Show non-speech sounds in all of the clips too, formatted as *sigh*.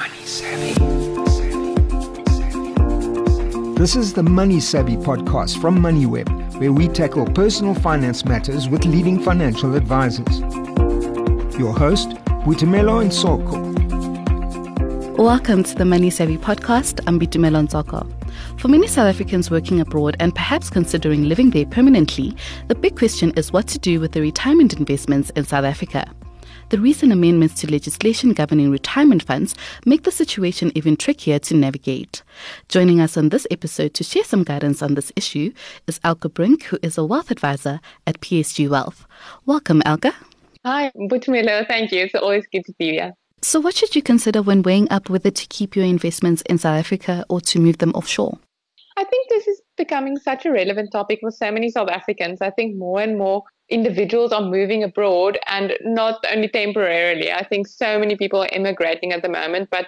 Money Savvy. This is the Money Savvy podcast from MoneyWeb, where we tackle personal finance matters with leading financial advisors. Your host, Boitumelo Nsoko. Welcome to the Money Savvy podcast. I'm Boitumelo Nsoko. For many South Africans working abroad and perhaps considering living there permanently, the big question is what to do with the retirement investments in South Africa. The recent amendments to legislation governing retirement funds make the situation even trickier to navigate. Joining us on this episode to share some guidance on this issue is Elke Brink, who is a wealth advisor at PSG Wealth. Welcome, Elke. Hi, Boitumelo. Thank you. It's always good to be here. So, what should you consider when weighing up whether to keep your investments in South Africa or to move them offshore? I think this is becoming such a relevant topic for so many South Africans. I think more and more individuals are moving abroad and not only temporarily. I think so many people are immigrating at the moment, but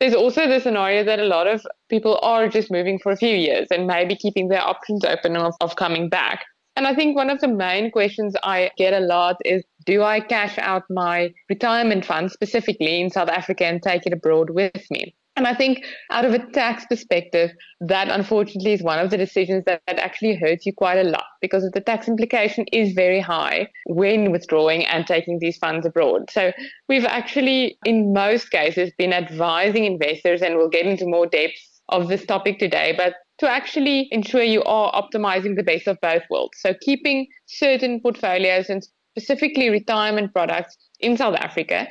there's also the scenario that a lot of people are just moving for a few years and maybe keeping their options open of, of coming back. And I think one of the main questions I get a lot is do I cash out my retirement fund specifically in South Africa and take it abroad with me? And I think out of a tax perspective, that unfortunately is one of the decisions that, that actually hurts you quite a lot because the tax implication is very high when withdrawing and taking these funds abroad. So we've actually, in most cases, been advising investors, and we'll get into more depth of this topic today, but to actually ensure you are optimizing the best of both worlds. So keeping certain portfolios and specifically retirement products in South Africa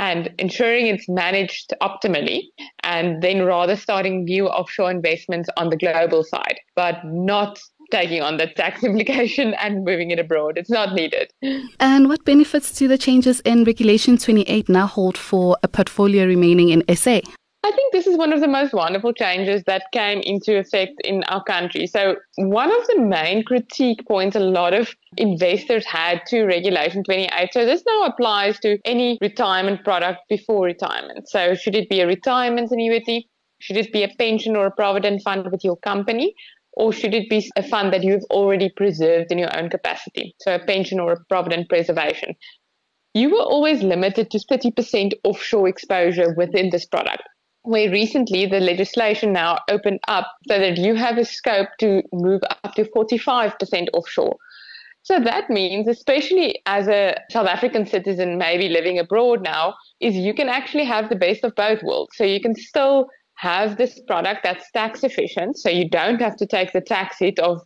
and ensuring it's managed optimally, and then rather starting new offshore investments on the global side, but not taking on the tax *laughs* implication and moving it abroad. It's not needed. And what benefits do the changes in Regulation 28 now hold for a portfolio remaining in SA? I think this is one of the most wonderful changes that came into effect in our country. So, one of the main critique points a lot of investors had to Regulation 28. So, this now applies to any retirement product before retirement. So, should it be a retirement annuity? Should it be a pension or a provident fund with your company? Or should it be a fund that you've already preserved in your own capacity? So, a pension or a provident preservation. You were always limited to 30% offshore exposure within this product where recently the legislation now opened up so that you have a scope to move up to 45% offshore. So that means, especially as a South African citizen, maybe living abroad now, is you can actually have the best of both worlds. So you can still have this product that's tax efficient. So you don't have to take the tax hit of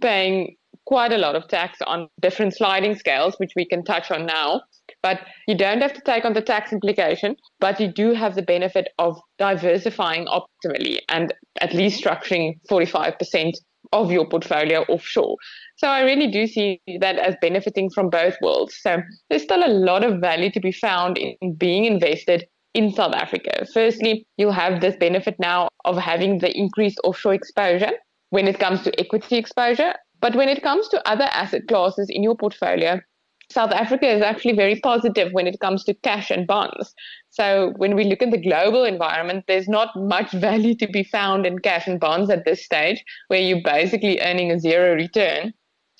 paying quite a lot of tax on different sliding scales, which we can touch on now. But you don't have to take on the tax implication, but you do have the benefit of diversifying optimally and at least structuring 45% of your portfolio offshore. So I really do see that as benefiting from both worlds. So there's still a lot of value to be found in being invested in South Africa. Firstly, you'll have this benefit now of having the increased offshore exposure when it comes to equity exposure. But when it comes to other asset classes in your portfolio, South Africa is actually very positive when it comes to cash and bonds. So when we look at the global environment, there's not much *laughs* value to be found in cash and bonds at this stage, where you're basically earning a zero return.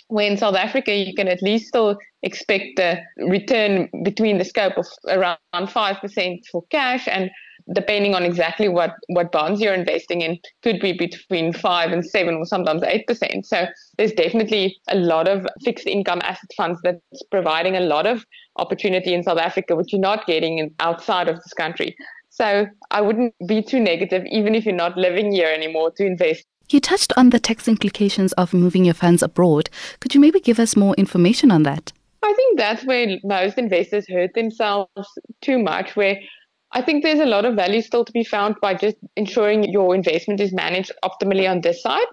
Where in South Africa, you can at least still expect a return between the scope of around 5% for cash and depending on exactly what, what bonds you're investing in, could be between five and seven or sometimes eight percent. So there's definitely a lot of fixed income asset funds that's providing a lot of opportunity in South Africa, which you're not getting outside of this country. So I wouldn't be too negative, even if you're not living here anymore, to invest. You touched on the tax implications of moving your funds abroad. Could you maybe give us more information on that? I think that's where most investors hurt themselves too much, where I think there's a lot of value still to be found by just ensuring your investment is managed optimally on this side.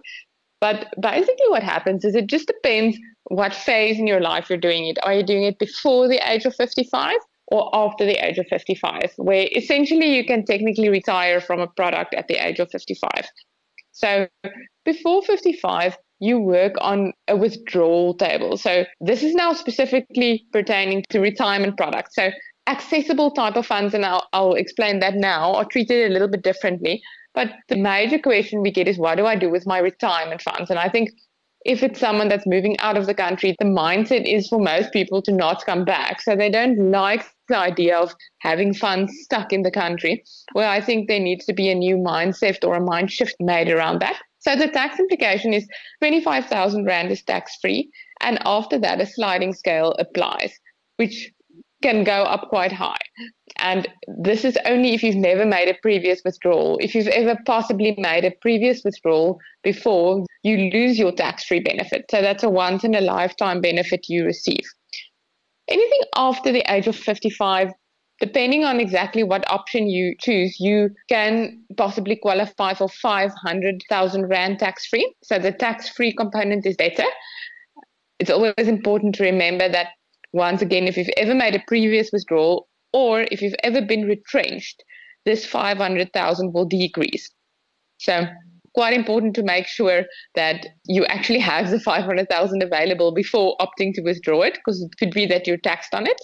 But basically, what happens is it just depends what phase in your life you're doing it. Are you doing it before the age of 55 or after the age of 55, where essentially you can technically retire from a product at the age of 55? So before 55, you work on a withdrawal table. So this is now specifically pertaining to retirement products. So accessible type of funds, and I'll, I'll explain that now, are treated a little bit differently. But the major question we get is what do I do with my retirement funds? And I think if it's someone that's moving out of the country, the mindset is for most people to not come back. So they don't like the idea of having funds stuck in the country. Well, I think there needs to be a new mindset or a mind shift made around that. So the tax implication is 25,000 Rand is tax free. And after that, a sliding scale applies, which can go up quite high. And this is only if you've never made a previous withdrawal. If you've ever possibly made a previous withdrawal before, you lose your tax free benefit. So that's a once in a lifetime benefit you receive. Anything after the age of 55, depending on exactly what option you choose, you can possibly qualify for 500,000 Rand tax free. So the tax free component is better. It's always important to remember that once again, if you've ever made a previous withdrawal or if you've ever been retrenched, this 500,000 will decrease. So quite important to make sure that you actually have the 500,000 available before opting to withdraw it because it could be that you're taxed on it.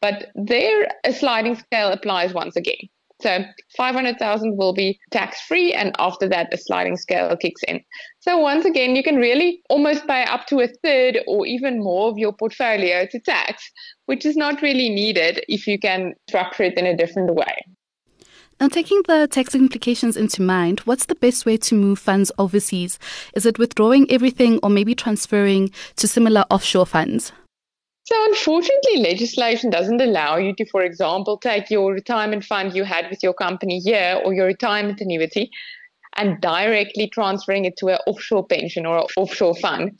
But there, a sliding scale applies once again. So 500,000 will be tax free, and after that, a sliding scale kicks in. So once again, you can really almost pay up to a third or even more of your portfolio to tax, which is not really needed if you can structure it in a different way. Now, taking the tax implications into mind, what's the best way to move funds overseas? Is it withdrawing everything or maybe transferring to similar offshore funds? So, unfortunately, legislation doesn't allow you to, for example, take your retirement fund you had with your company here or your retirement annuity and directly transferring it to an offshore pension or offshore fund.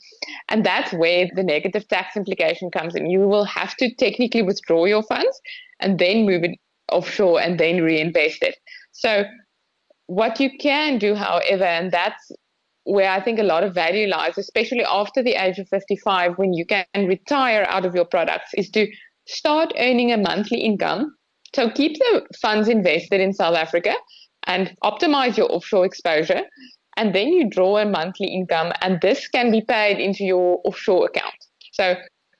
And that's where the negative tax implication comes in. You will have to technically withdraw your funds and then move it offshore and then reinvest it. So, what you can do, however, and that's where I think a lot of value lies, especially after the age of 55, when you can retire out of your products, is to start earning a monthly income. So keep the funds invested in South Africa and optimize your offshore exposure. And then you draw a monthly income, and this can be paid into your offshore account. So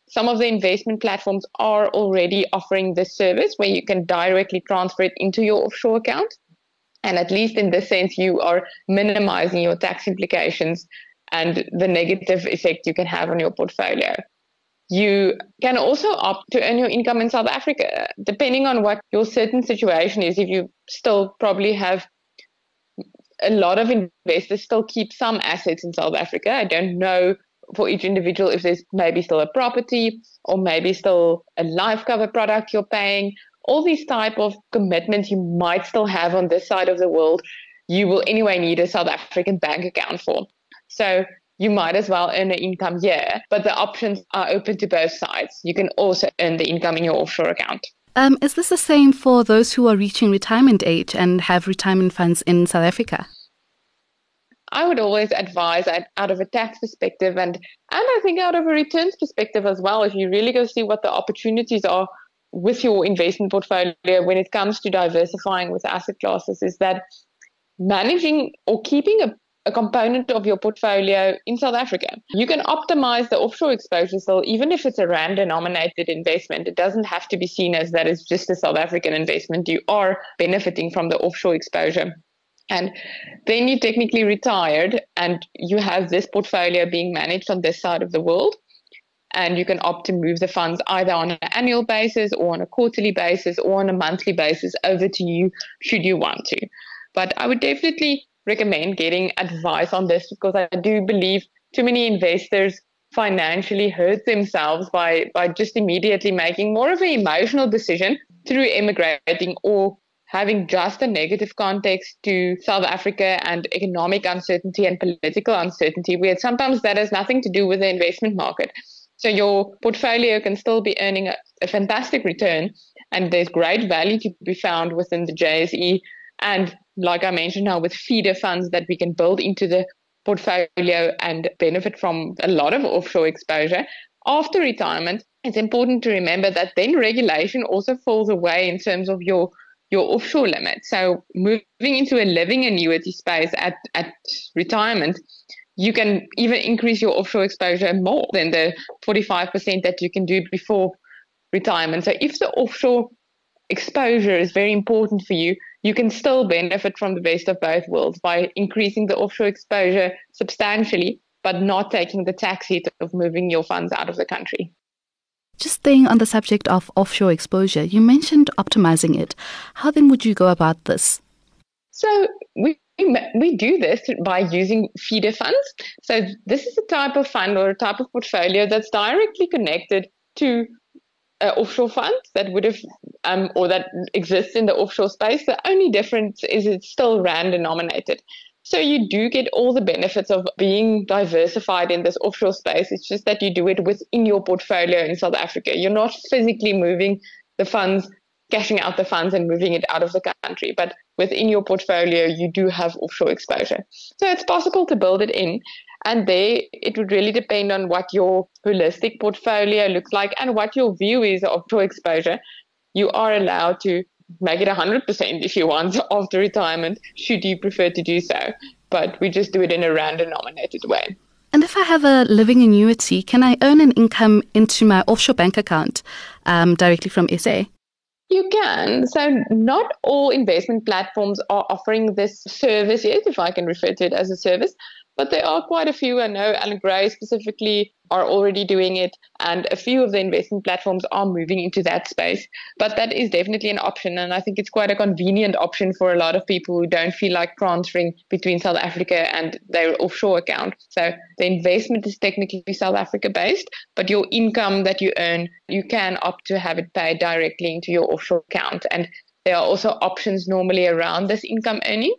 some of the investment platforms are already offering this service where you can directly transfer it into your offshore account. And at least in this sense, you are minimizing your tax implications and the negative effect you can have on your portfolio. You can also opt to earn your income in South Africa, depending on what your certain situation is. If you still probably have a lot of investors still keep some assets in South Africa. I don't know for each individual if there's maybe still a property or maybe still a life cover product you're paying all these type of commitments you might still have on this side of the world, you will anyway need a South African bank account for. So you might as well earn an income here, but the options are open to both sides. You can also earn the income in your offshore account. Um, is this the same for those who are reaching retirement age and have retirement funds in South Africa? I would always advise out of a tax perspective and and I think out of a returns perspective as well. If you really go see what the opportunities are with your investment portfolio when it comes to diversifying with asset classes is that managing or keeping a, a component of your portfolio in South Africa. You can optimize the offshore exposure so even if it's a rand denominated investment, it doesn't have to be seen as that it's just a South African investment. You are benefiting from the offshore exposure. And then you technically retired and you have this portfolio being managed on this side of the world and you can opt to move the funds either on an annual basis or on a quarterly basis or on a monthly basis over to you should you want to. But I would definitely recommend getting advice on this because I do believe too many investors financially hurt themselves by by just immediately making more of an emotional decision through emigrating or having just a negative context to South Africa and economic uncertainty and political uncertainty, where sometimes that has nothing to do with the investment market. So your portfolio can still be earning a, a fantastic return, and there's great value to be found within the JSE. And like I mentioned now, with feeder funds that we can build into the portfolio and benefit from a lot of offshore exposure. After retirement, it's important to remember that then regulation also falls away in terms of your your offshore limit. So moving into a living annuity space at, at retirement you can even increase your offshore exposure more than the 45% that you can do before retirement. So if the offshore exposure is very important for you, you can still benefit from the best of both worlds by increasing the offshore exposure substantially, but not taking the tax hit of moving your funds out of the country. Just staying on the subject of offshore exposure, you mentioned optimizing it. How then would you go about this? So we we do this by using feeder funds. So this is a type of fund or a type of portfolio that's directly connected to uh, offshore funds that would have um, or that exists in the offshore space. The only difference is it's still rand denominated. So you do get all the benefits of being diversified in this offshore space. It's just that you do it within your portfolio in South Africa. You're not physically moving the funds, cashing out the funds and moving it out of the country. But within your portfolio, you do have offshore exposure. So it's possible to build it in. And there, it would really depend on what your holistic portfolio looks like and what your view is of offshore exposure. You are allowed to make it 100% if you want *laughs* after retirement, should you prefer to do so. But we just do it in a rand denominated way. And if I have a living annuity, can I earn an income into my offshore bank account um, directly from SA? You can. So, not all investment platforms are offering this service yet, if I can refer to it as a service. But there are quite a few. I know Allan Gray specifically are already doing it, and a few of the investment platforms are moving into that space. But that is definitely an option, and I think it's quite a convenient option for a lot of people who don't feel like transferring between South Africa and their offshore account. So the investment is technically South Africa based, but your income that you earn, you can opt to have it paid directly into your offshore account. And there are also options normally around this income earning.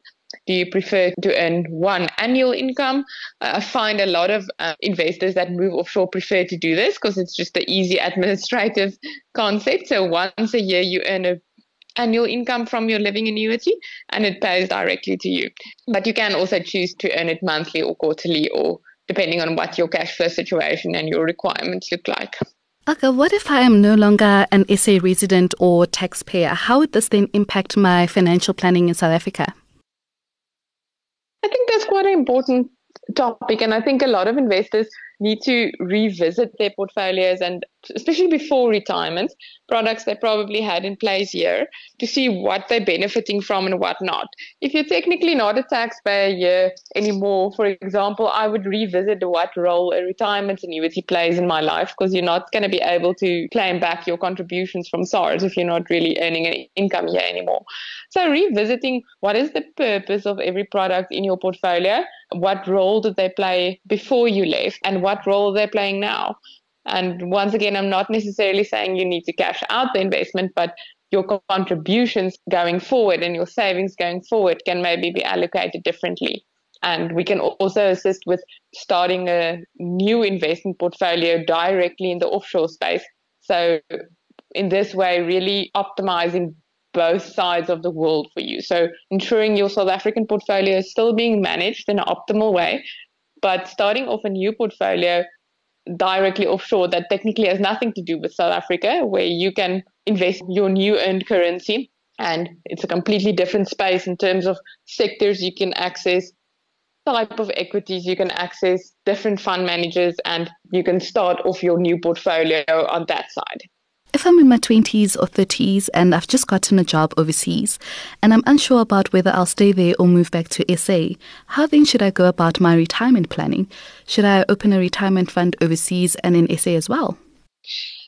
Do you prefer to earn one annual income? I find a lot of uh, investors that move offshore prefer to do this because it's just the easy *laughs* administrative concept. So once a year, you earn a annual income from your living annuity and it pays directly to you. But you can also choose to earn it monthly or quarterly or depending on what your cash flow situation and your requirements look like. Okay, what if I am no longer an SA resident or taxpayer? How would this then impact my financial planning in South Africa? I think that's quite an important topic. And I think a lot of investors need to revisit their portfolios and especially before retirement, products they probably had in place here to see what they're benefiting from and what not. If you're technically not a taxpayer here anymore, for example, I would revisit what role a retirement annuity plays in my life because you're not going to be able to claim back your contributions from SARS if you're not really earning an income here anymore. So revisiting what is the purpose of every product in your portfolio, what role did they play before you left, and what role they're playing now. And once again, I'm not necessarily saying you need to cash out the investment, but your contributions going forward and your savings going forward can maybe be allocated differently. And we can also assist with starting a new investment portfolio directly in the offshore space. So, in this way, really optimizing both sides of the world for you. So, ensuring your South African portfolio is still being managed in an optimal way, but starting off a new portfolio directly offshore that technically has nothing to do with South Africa, where you can invest your new earned currency. And it's a completely different space in terms of sectors you can access, type of equities you can access, different fund managers, and you can start off your new portfolio on that side. If I'm in my 20s or 30s and I've just gotten a job overseas and I'm unsure about whether I'll stay there or move back to SA, how then should I go about my retirement planning? Should I open a retirement fund overseas and in SA as well?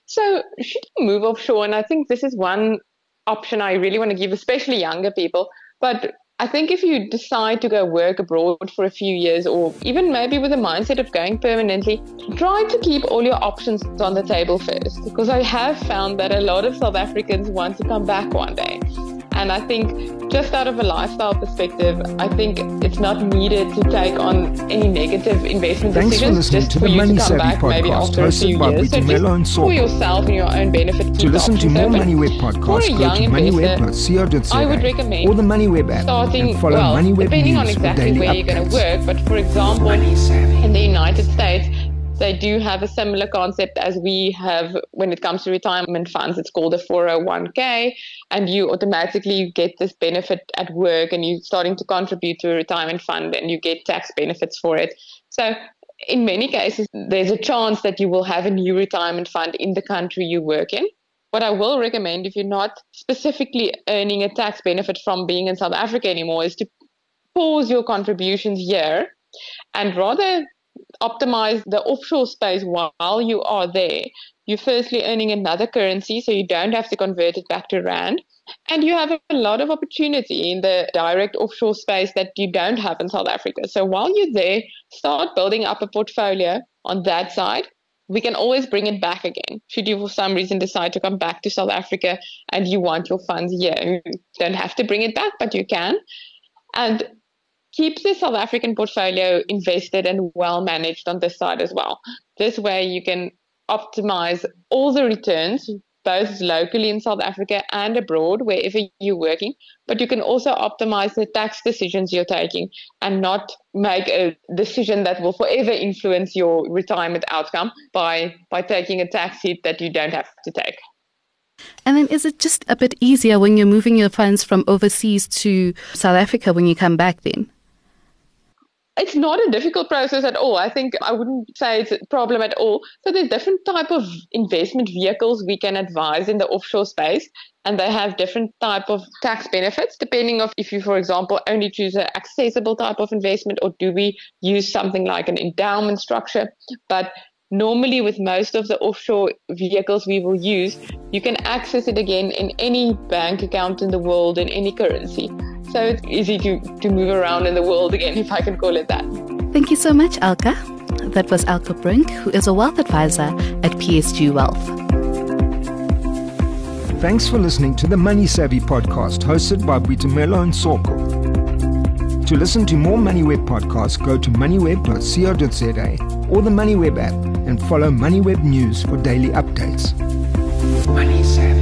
So, should you move offshore? And I think this is one option I really want to give, especially younger people. But I think if you decide to go work abroad for a few years or even maybe with a mindset of going permanently, try to keep all your options on the table first because I have found that a lot of South Africans want to come back one day. And I think, just out of a lifestyle perspective, I think it's not needed to take on any negative investment Thanks decisions for just to for the you Money to come back maybe after a few years. So just for yourself and your own benefit, To listen to more open. MoneyWeb podcasts, go to moneyweb.co.za I would recommend or the MoneyWeb app starting and follow well, MoneyWeb depending on exactly where you're going to work. But for example, in the United States, they do have a similar concept as we have when it comes to retirement funds. It's called a 401k, and you automatically get this benefit at work, and you're starting to contribute to a retirement fund, and you get tax benefits for it. So in many cases, there's a chance that you will have a new retirement fund in the country you work in. What I will recommend if you're not specifically earning a tax benefit from being in South Africa anymore is to pause your contributions here and rather optimize the offshore space while you are there you're firstly earning another currency, so you don't have to convert it back to Rand. And you have a lot of opportunity in the direct offshore space that you don't have in South Africa. So while you're there, start building up a portfolio on that side. We can always bring it back again. Should you, for some reason, decide to come back to South Africa and you want your funds here, you don't have to bring it back, but you can. And keep the South African portfolio invested and well managed on this side as well. This way, you can optimize all the returns both locally in South Africa and abroad, wherever you're working. But you can also optimize the tax decisions you're taking and not make a decision that will forever influence your retirement outcome by, by taking a tax hit that you don't have to take. And then is it just a bit easier when you're moving your funds from overseas to South Africa when you come back then? It's not a difficult process at all. I think I wouldn't say it's a problem at all. So there's different type of investment vehicles we can advise in the offshore space and they have different type of tax benefits depending of if you for example only choose an accessible type of investment or do we use something like an endowment structure. But normally with most of the offshore vehicles we will use, you can access it again in any bank account in the world in any currency. So it's easy to, to move around in the world again, if I can call it that. Thank you so much, Elke. That was Elke Brink, who is a wealth advisor at PSG Wealth. Thanks for listening to the Money Savvy podcast hosted by Boitumelo and Sorko. To listen to more MoneyWeb podcasts, go to moneyweb.co.za or the MoneyWeb app and follow MoneyWeb News for daily updates. Money Savvy.